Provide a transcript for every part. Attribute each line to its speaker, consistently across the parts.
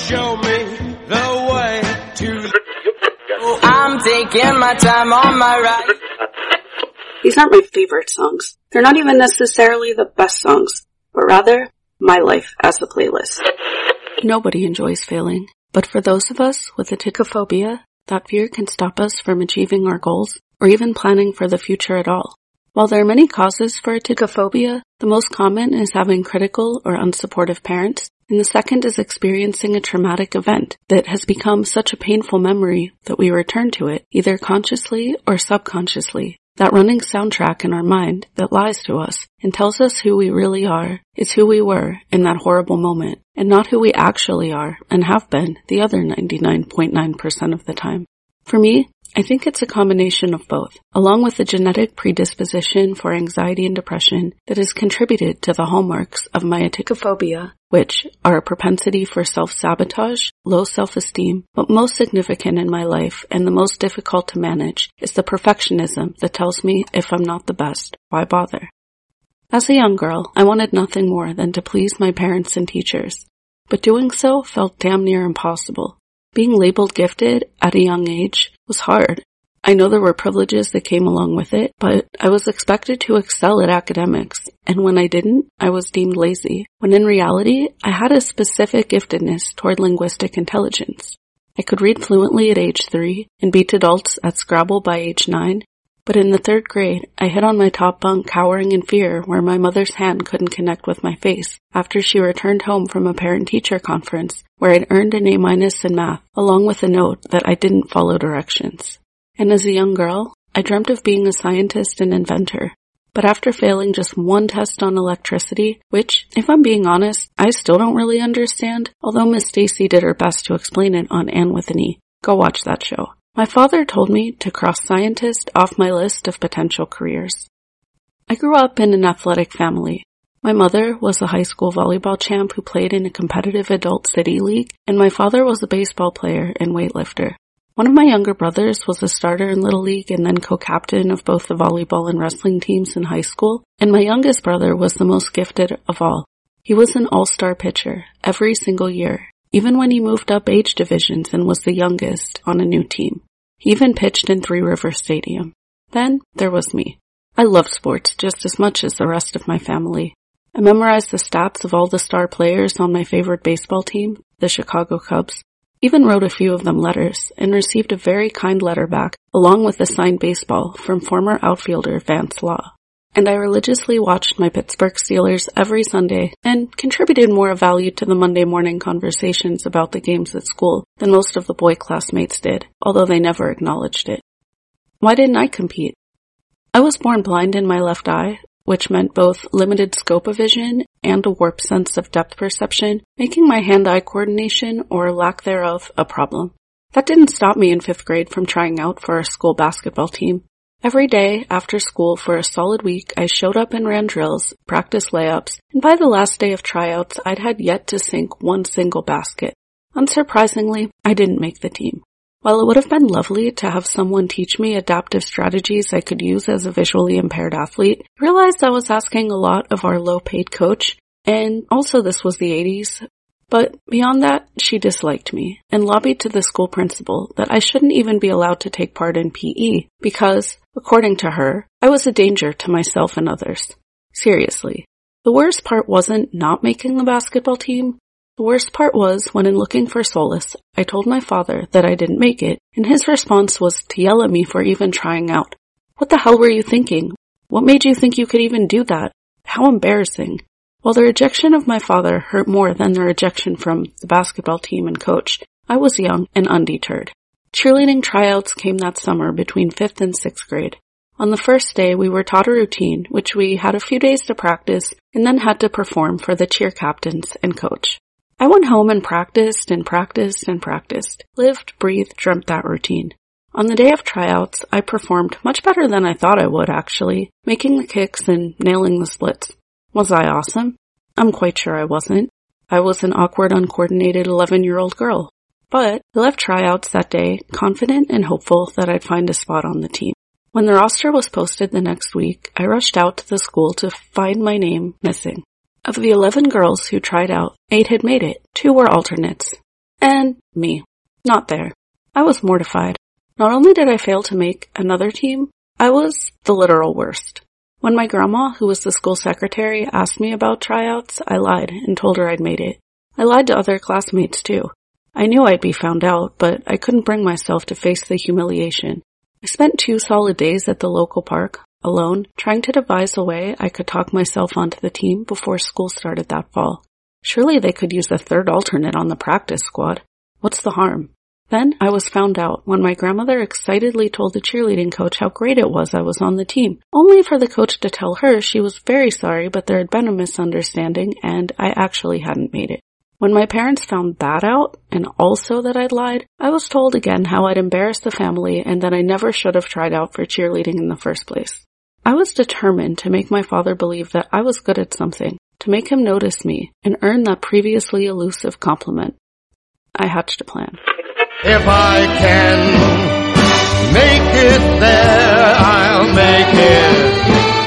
Speaker 1: show me the way to.
Speaker 2: I'm taking my time on my ride.
Speaker 3: These aren't my favorite songs. They're not even necessarily the best songs, but rather my life as the playlist. Nobody enjoys failing, but for those of us with atychiphobia, that fear can stop us from achieving our goals or even planning for the future at all. While there are many causes for atychiphobia, the most common is having critical or unsupportive parents, and the second is experiencing a traumatic event that has become such a painful memory that we return to it, either consciously or subconsciously. That running soundtrack in our mind that lies to us and tells us who we really are is who we were in that horrible moment, and not who we actually are and have been the other 99.9% of the time. For me, I think it's a combination of both, along with the genetic predisposition for anxiety and depression that has contributed to the hallmarks of my atychiphobia, which are a propensity for self-sabotage, low self-esteem, but most significant in my life and the most difficult to manage is the perfectionism that tells me if I'm not the best, why bother? As a young girl, I wanted nothing more than to please my parents and teachers, but doing so felt damn near impossible. Being labeled gifted at a young age was hard. I know there were privileges that came along with it, but I was expected to excel at academics, and when I didn't, I was deemed lazy, when in reality, I had a specific giftedness toward linguistic intelligence. I could read fluently at age three and beat adults at Scrabble by age nine, but in the third grade, I hid on my top bunk cowering in fear where my mother's hand couldn't connect with my face after she returned home from a parent teacher conference where I'd earned an A minus in math along with a note that I didn't follow directions. And as a young girl, I dreamt of being a scientist and inventor. But after failing just one test on electricity, which, if I'm being honest, I still don't really understand, although Miss Stacy did her best to explain it on Anne with an E. Go watch that show. My father told me to cross scientist off my list of potential careers. I grew up in an athletic family. My mother was a high school volleyball champ who played in a competitive adult city league, and my father was a baseball player and weightlifter. One of my younger brothers was a starter in Little League and then co-captain of both the volleyball and wrestling teams in high school, and my youngest brother was the most gifted of all. He was an all-star pitcher every single year, even when he moved up age divisions and was the youngest on a new team. He even pitched in Three River Stadium. Then there was me. I loved sports just as much as the rest of my family. I memorized the stats of all the star players on my favorite baseball team, the Chicago Cubs, even wrote a few of them letters and received a very kind letter back along with a signed baseball from former outfielder Vance Law and I religiously watched my Pittsburgh Steelers every Sunday and contributed more value to the Monday morning conversations about the games at school than most of the boy classmates did, although they never acknowledged it. Why didn't I compete? I was born blind in my left eye, which meant both limited scope of vision and a warped sense of depth perception, making my hand-eye coordination or lack thereof a problem. That didn't stop me in fifth grade from trying out for our school basketball team. Every day after school for a solid week, I showed up and ran drills, practiced layups, and by the last day of tryouts, I'd had yet to sink one single basket. Unsurprisingly, I didn't make the team. While it would have been lovely to have someone teach me adaptive strategies I could use as a visually impaired athlete, I realized I was asking a lot of our low paid coach, and also this was the 80s, but beyond that, she disliked me and lobbied to the school principal that I shouldn't even be allowed to take part in PE because, according to her, I was a danger to myself and others. Seriously. The worst part wasn't not making the basketball team. The worst part was when in looking for solace, I told my father that I didn't make it, and his response was to yell at me for even trying out. What the hell were you thinking? What made you think you could even do that? How embarrassing. While the rejection of my father hurt more than the rejection from the basketball team and coach, I was young and undeterred. Cheerleading tryouts came that summer between 5th and 6th grade. On the first day, we were taught a routine, which we had a few days to practice and then had to perform for the cheer captains and coach. I went home and practiced and practiced and practiced, lived, breathed, dreamt that routine. On the day of tryouts, I performed much better than I thought I would actually, making the kicks and nailing the splits. Was I awesome? I'm quite sure I wasn't. I was an awkward, uncoordinated 11 year old girl. But I left tryouts that day confident and hopeful that I'd find a spot on the team. When the roster was posted the next week, I rushed out to the school to find my name missing. Of the 11 girls who tried out, 8 had made it. Two were alternates. And me. Not there. I was mortified. Not only did I fail to make another team, I was the literal worst. When my grandma, who was the school secretary, asked me about tryouts, I lied and told her I'd made it. I lied to other classmates too. I knew I'd be found out, but I couldn't bring myself to face the humiliation. I spent two solid days at the local park, alone, trying to devise a way I could talk myself onto the team before school started that fall. Surely they could use a third alternate on the practice squad. What's the harm? Then I was found out when my grandmother excitedly told the cheerleading coach how great it was I was on the team, only for the coach to tell her she was very sorry but there had been a misunderstanding and I actually hadn't made it. When my parents found that out, and also that I'd lied, I was told again how I'd embarrassed the family and that I never should have tried out for cheerleading in the first place. I was determined to make my father believe that I was good at something, to make him notice me and earn that previously elusive compliment. I hatched a plan.
Speaker 1: If I can make it there, I'll make it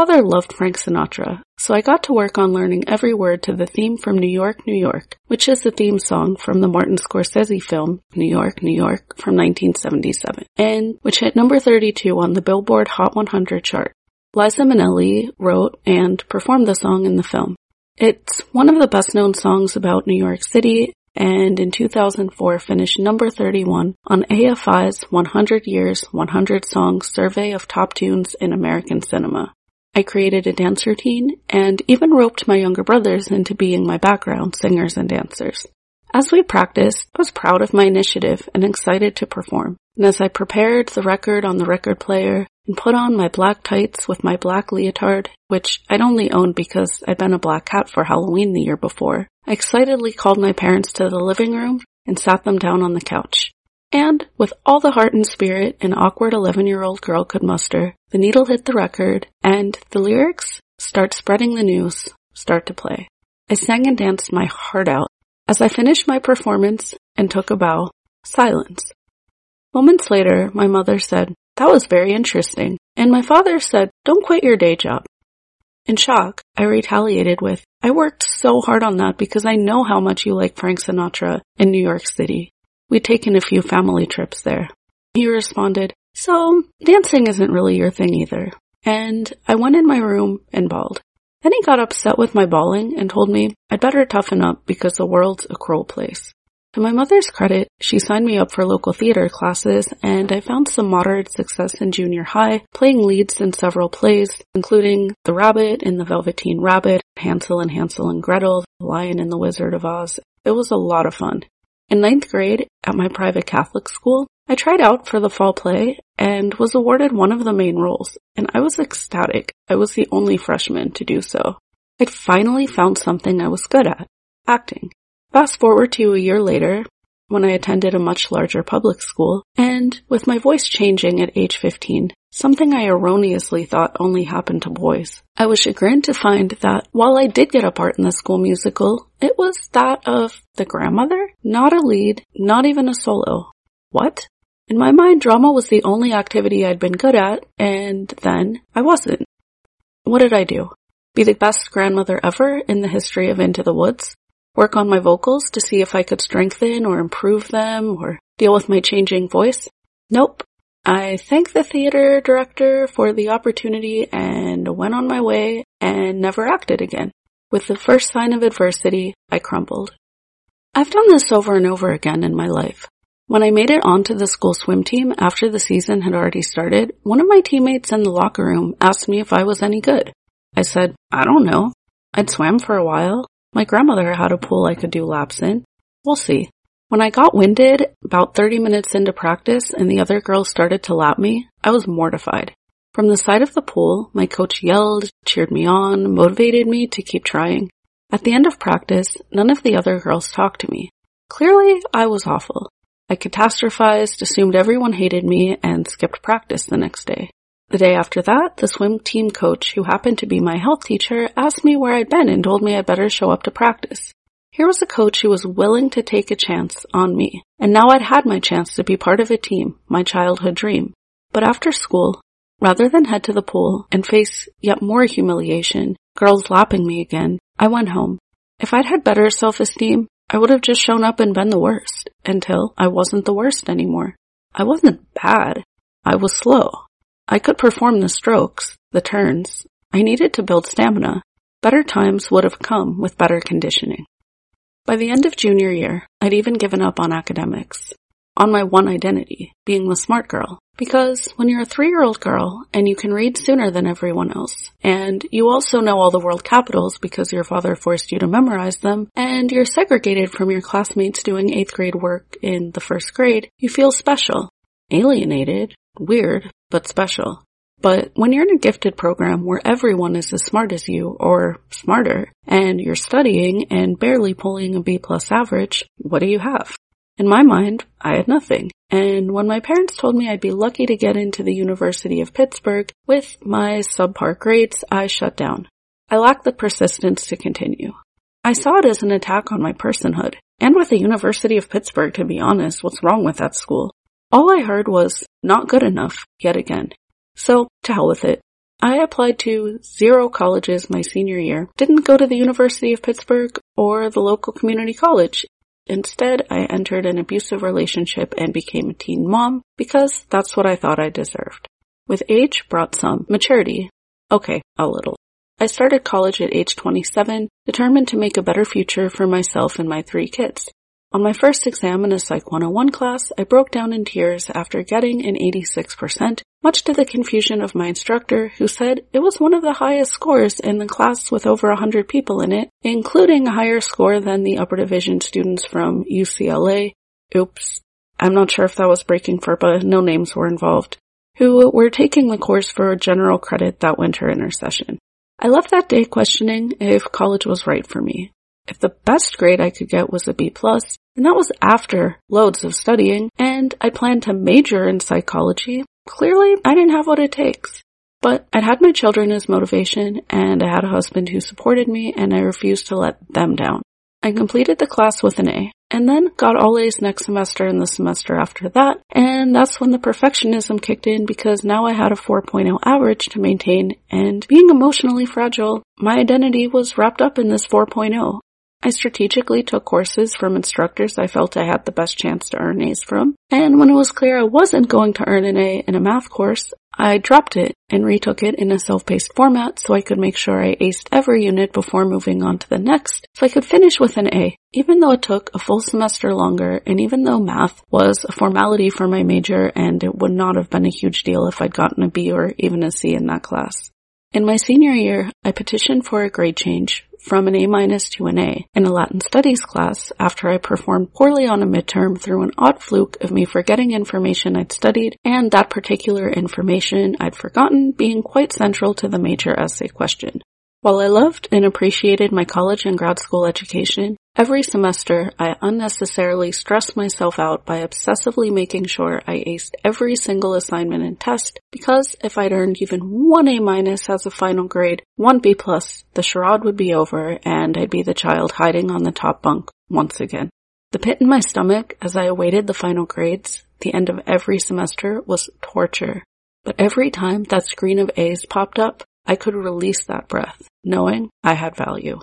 Speaker 3: father loved Frank Sinatra, so I got to work on learning every word to the theme from New York, New York, which is the theme song from the Martin Scorsese film New York, New York from 1977, and which hit number 32 on the Billboard Hot 100 chart. Liza Minnelli wrote and performed the song in the film. It's one of the best known songs about New York City and in 2004 finished number 31 on AFI's 100 Years, 100 Songs survey of top tunes in American cinema. I created a dance routine and even roped my younger brothers into being my background singers and dancers. As we practiced, I was proud of my initiative and excited to perform. And as I prepared the record on the record player and put on my black tights with my black leotard, which I'd only owned because I'd been a black cat for Halloween the year before, I excitedly called my parents to the living room and sat them down on the couch. And, with all the heart and spirit an awkward 11 year old girl could muster, the needle hit the record, and the lyrics, Start Spreading the News, start to play. I sang and danced my heart out. As I finished my performance and took a bow, silence. Moments later, my mother said, That was very interesting. And my father said, Don't quit your day job. In shock, I retaliated with, I worked so hard on that because I know how much you like Frank Sinatra in New York City. We'd taken a few family trips there. He responded, So, dancing isn't really your thing either. And I went in my room and bawled. Then he got upset with my bawling and told me I'd better toughen up because the world's a cruel place. To my mother's credit, she signed me up for local theater classes and I found some moderate success in junior high, playing leads in several plays, including The Rabbit in The Velveteen Rabbit, Hansel and Hansel and Gretel, The Lion and the Wizard of Oz. It was a lot of fun. In ninth grade, at my private Catholic school, I tried out for the fall play and was awarded one of the main roles, and I was ecstatic. I was the only freshman to do so. I'd finally found something I was good at acting. Fast forward to a year later, when I attended a much larger public school, and with my voice changing at age 15, something I erroneously thought only happened to boys. I was chagrined to find that while I did get a part in the school musical, it was that of the grandmother, not a lead, not even a solo. What? In my mind, drama was the only activity I'd been good at, and then I wasn't. What did I do? Be the best grandmother ever in the history of Into the Woods? Work on my vocals to see if I could strengthen or improve them or deal with my changing voice? Nope. I thanked the theater director for the opportunity and went on my way and never acted again. With the first sign of adversity, I crumbled. I've done this over and over again in my life. When I made it onto the school swim team after the season had already started, one of my teammates in the locker room asked me if I was any good. I said, I don't know. I'd swam for a while. My grandmother had a pool I could do laps in. We'll see. When I got winded about 30 minutes into practice and the other girls started to lap me, I was mortified. From the side of the pool, my coach yelled, cheered me on, motivated me to keep trying. At the end of practice, none of the other girls talked to me. Clearly, I was awful. I catastrophized, assumed everyone hated me, and skipped practice the next day. The day after that, the swim team coach, who happened to be my health teacher, asked me where I'd been and told me I'd better show up to practice. Here was a coach who was willing to take a chance on me, and now I'd had my chance to be part of a team, my childhood dream. But after school, rather than head to the pool and face yet more humiliation, girls lapping me again, I went home. If I'd had better self-esteem, I would have just shown up and been the worst until I wasn't the worst anymore. I wasn't bad. I was slow. I could perform the strokes, the turns. I needed to build stamina. Better times would have come with better conditioning. By the end of junior year, I'd even given up on academics, on my one identity, being the smart girl. Because when you're a three-year-old girl and you can read sooner than everyone else, and you also know all the world capitals because your father forced you to memorize them, and you're segregated from your classmates doing eighth grade work in the first grade, you feel special, alienated, weird, but special. But when you're in a gifted program where everyone is as smart as you or smarter and you're studying and barely pulling a B plus average, what do you have? In my mind, I had nothing. And when my parents told me I'd be lucky to get into the University of Pittsburgh with my subpar grades, I shut down. I lacked the persistence to continue. I saw it as an attack on my personhood. And with the University of Pittsburgh, to be honest, what's wrong with that school? All I heard was, not good enough, yet again. So, to hell with it. I applied to zero colleges my senior year, didn't go to the University of Pittsburgh or the local community college. Instead, I entered an abusive relationship and became a teen mom because that's what I thought I deserved. With age brought some maturity. Okay, a little. I started college at age 27, determined to make a better future for myself and my three kids. On my first exam in a Psych 101 class, I broke down in tears after getting an 86%, much to the confusion of my instructor, who said it was one of the highest scores in the class with over 100 people in it, including a higher score than the upper division students from UCLA. Oops. I'm not sure if that was breaking FERPA, no names were involved, who were taking the course for general credit that winter intersession. I left that day questioning if college was right for me. If the best grade I could get was a B plus, and that was after loads of studying, and I planned to major in psychology, clearly I didn't have what it takes. But I'd had my children as motivation, and I had a husband who supported me, and I refused to let them down. I completed the class with an A, and then got all A's next semester and the semester after that, and that's when the perfectionism kicked in because now I had a 4.0 average to maintain, and being emotionally fragile, my identity was wrapped up in this 4.0. I strategically took courses from instructors I felt I had the best chance to earn A's from, and when it was clear I wasn't going to earn an A in a math course, I dropped it and retook it in a self-paced format so I could make sure I aced every unit before moving on to the next, so I could finish with an A, even though it took a full semester longer and even though math was a formality for my major and it would not have been a huge deal if I'd gotten a B or even a C in that class. In my senior year, I petitioned for a grade change from an A minus to an A in a Latin studies class after I performed poorly on a midterm through an odd fluke of me forgetting information I'd studied and that particular information I'd forgotten being quite central to the major essay question. While I loved and appreciated my college and grad school education, every semester I unnecessarily stressed myself out by obsessively making sure I aced every single assignment and test because if I'd earned even one A minus as a final grade, one B plus, the charade would be over and I'd be the child hiding on the top bunk once again. The pit in my stomach as I awaited the final grades, the end of every semester was torture. But every time that screen of A's popped up, I could release that breath, knowing I had value.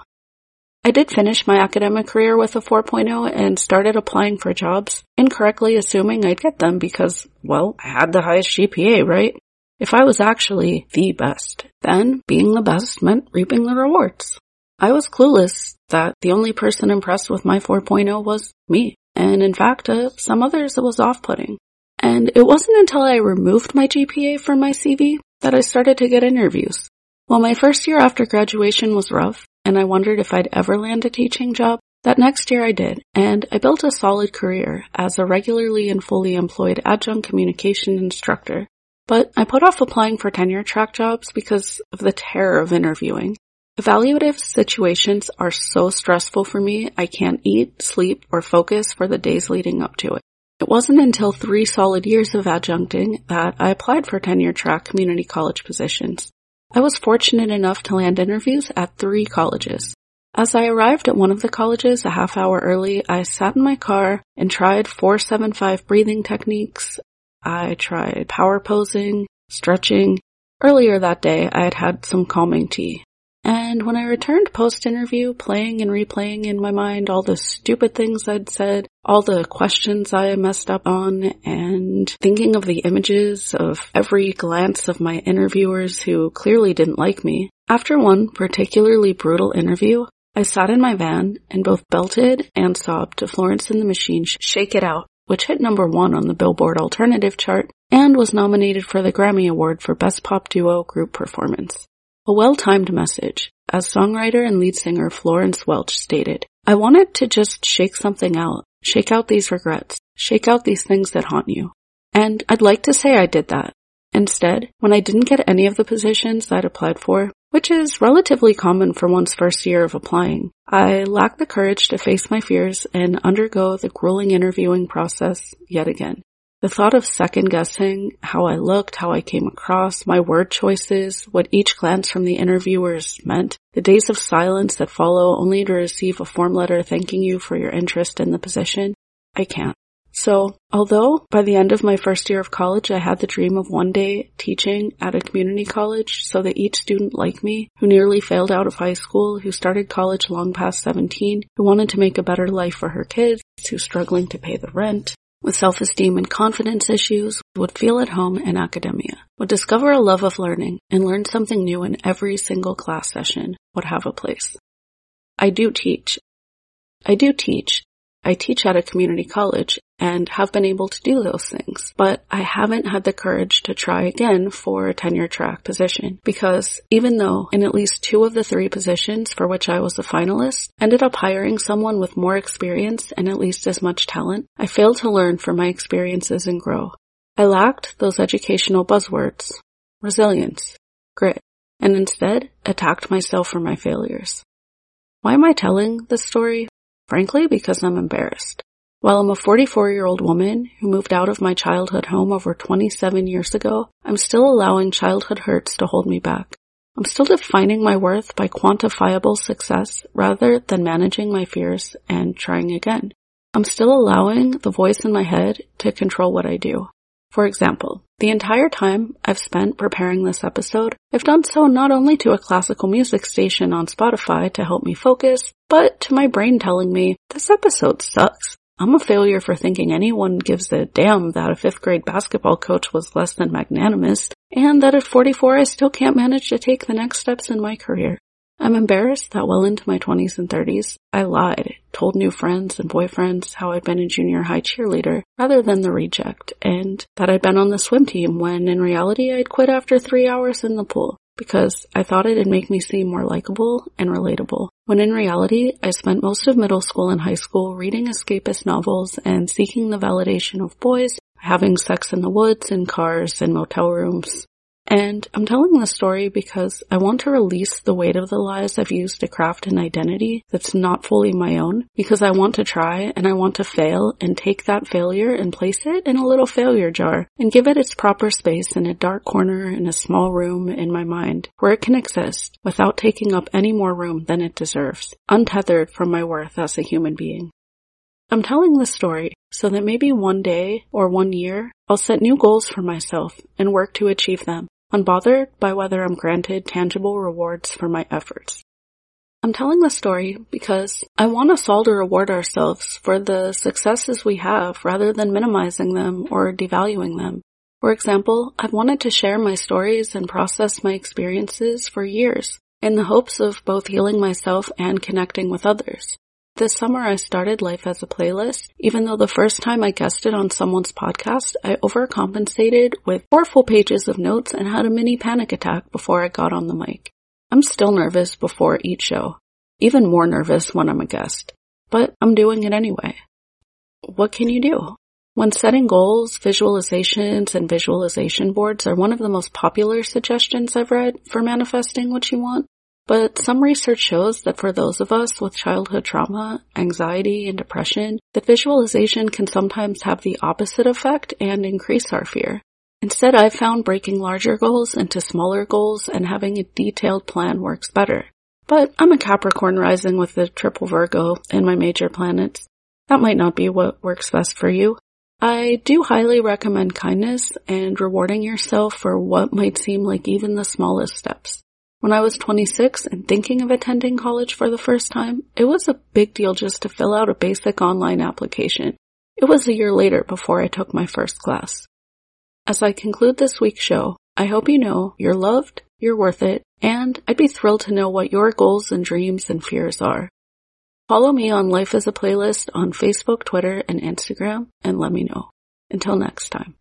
Speaker 3: I did finish my academic career with a 4.0 and started applying for jobs, incorrectly assuming I'd get them because, well, I had the highest GPA, right? If I was actually the best, then being the best meant reaping the rewards. I was clueless that the only person impressed with my 4.0 was me, and in fact, uh, some others it was off-putting. And it wasn't until I removed my GPA from my CV that I started to get interviews. While my first year after graduation was rough, and I wondered if I'd ever land a teaching job, that next year I did, and I built a solid career as a regularly and fully employed adjunct communication instructor. But I put off applying for tenure track jobs because of the terror of interviewing. Evaluative situations are so stressful for me, I can't eat, sleep, or focus for the days leading up to it. It wasn't until three solid years of adjuncting that I applied for tenure track community college positions. I was fortunate enough to land interviews at three colleges. As I arrived at one of the colleges a half hour early, I sat in my car and tried 475 breathing techniques. I tried power posing, stretching. Earlier that day, I had had some calming tea. And when I returned post interview, playing and replaying in my mind all the stupid things I'd said, all the questions I messed up on, and thinking of the images of every glance of my interviewers who clearly didn't like me, after one particularly brutal interview, I sat in my van and both belted and sobbed to Florence and the Machine's Shake It Out, which hit number one on the Billboard Alternative chart and was nominated for the Grammy Award for Best Pop Duo Group Performance. A well-timed message, as songwriter and lead singer Florence Welch stated, I wanted to just shake something out, shake out these regrets, shake out these things that haunt you. And I'd like to say I did that. Instead, when I didn't get any of the positions I'd applied for, which is relatively common for one's first year of applying. I lacked the courage to face my fears and undergo the grueling interviewing process yet again. The thought of second guessing how I looked, how I came across, my word choices, what each glance from the interviewers meant, the days of silence that follow only to receive a form letter thanking you for your interest in the position, I can't. So, although by the end of my first year of college I had the dream of one day teaching at a community college so that each student like me, who nearly failed out of high school, who started college long past 17, who wanted to make a better life for her kids, who's struggling to pay the rent, with self-esteem and confidence issues, would feel at home in academia, would discover a love of learning and learn something new in every single class session, would have a place. I do teach. I do teach, I teach at a community college and have been able to do those things, but I haven't had the courage to try again for a tenure track position because even though in at least two of the three positions for which I was a finalist ended up hiring someone with more experience and at least as much talent, I failed to learn from my experiences and grow. I lacked those educational buzzwords, resilience, grit, and instead attacked myself for my failures. Why am I telling this story? Frankly, because I'm embarrassed. While I'm a 44 year old woman who moved out of my childhood home over 27 years ago, I'm still allowing childhood hurts to hold me back. I'm still defining my worth by quantifiable success rather than managing my fears and trying again. I'm still allowing the voice in my head to control what I do. For example, the entire time I've spent preparing this episode, I've done so not only to a classical music station on Spotify to help me focus, but to my brain telling me, this episode sucks. I'm a failure for thinking anyone gives a damn that a fifth grade basketball coach was less than magnanimous, and that at 44 I still can't manage to take the next steps in my career. I'm embarrassed that well into my 20s and 30s, I lied, told new friends and boyfriends how I'd been a junior high cheerleader rather than the reject, and that I'd been on the swim team when in reality I'd quit after three hours in the pool because I thought it'd make me seem more likable and relatable. When in reality, I spent most of middle school and high school reading escapist novels and seeking the validation of boys, having sex in the woods, in cars, and motel rooms. And I'm telling this story because I want to release the weight of the lies I've used to craft an identity that's not fully my own because I want to try and I want to fail and take that failure and place it in a little failure jar and give it its proper space in a dark corner in a small room in my mind where it can exist without taking up any more room than it deserves, untethered from my worth as a human being. I'm telling this story so that maybe one day or one year I'll set new goals for myself and work to achieve them unbothered by whether I'm granted tangible rewards for my efforts. I'm telling this story because I want us all to reward ourselves for the successes we have rather than minimizing them or devaluing them. For example, I've wanted to share my stories and process my experiences for years in the hopes of both healing myself and connecting with others. This summer I started Life as a Playlist, even though the first time I guested on someone's podcast, I overcompensated with four full pages of notes and had a mini panic attack before I got on the mic. I'm still nervous before each show, even more nervous when I'm a guest, but I'm doing it anyway. What can you do? When setting goals, visualizations and visualization boards are one of the most popular suggestions I've read for manifesting what you want. But some research shows that for those of us with childhood trauma, anxiety, and depression, that visualization can sometimes have the opposite effect and increase our fear. Instead, I've found breaking larger goals into smaller goals and having a detailed plan works better. but I'm a Capricorn rising with a triple Virgo in my major planets. That might not be what works best for you. I do highly recommend kindness and rewarding yourself for what might seem like even the smallest steps. When I was 26 and thinking of attending college for the first time, it was a big deal just to fill out a basic online application. It was a year later before I took my first class. As I conclude this week's show, I hope you know you're loved, you're worth it, and I'd be thrilled to know what your goals and dreams and fears are. Follow me on Life as a Playlist on Facebook, Twitter, and Instagram, and let me know. Until next time.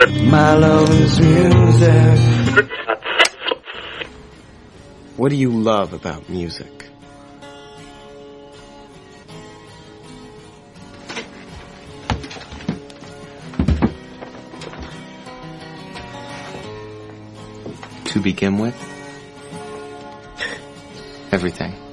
Speaker 4: My love is music.
Speaker 5: What do you love about music? To begin with, everything.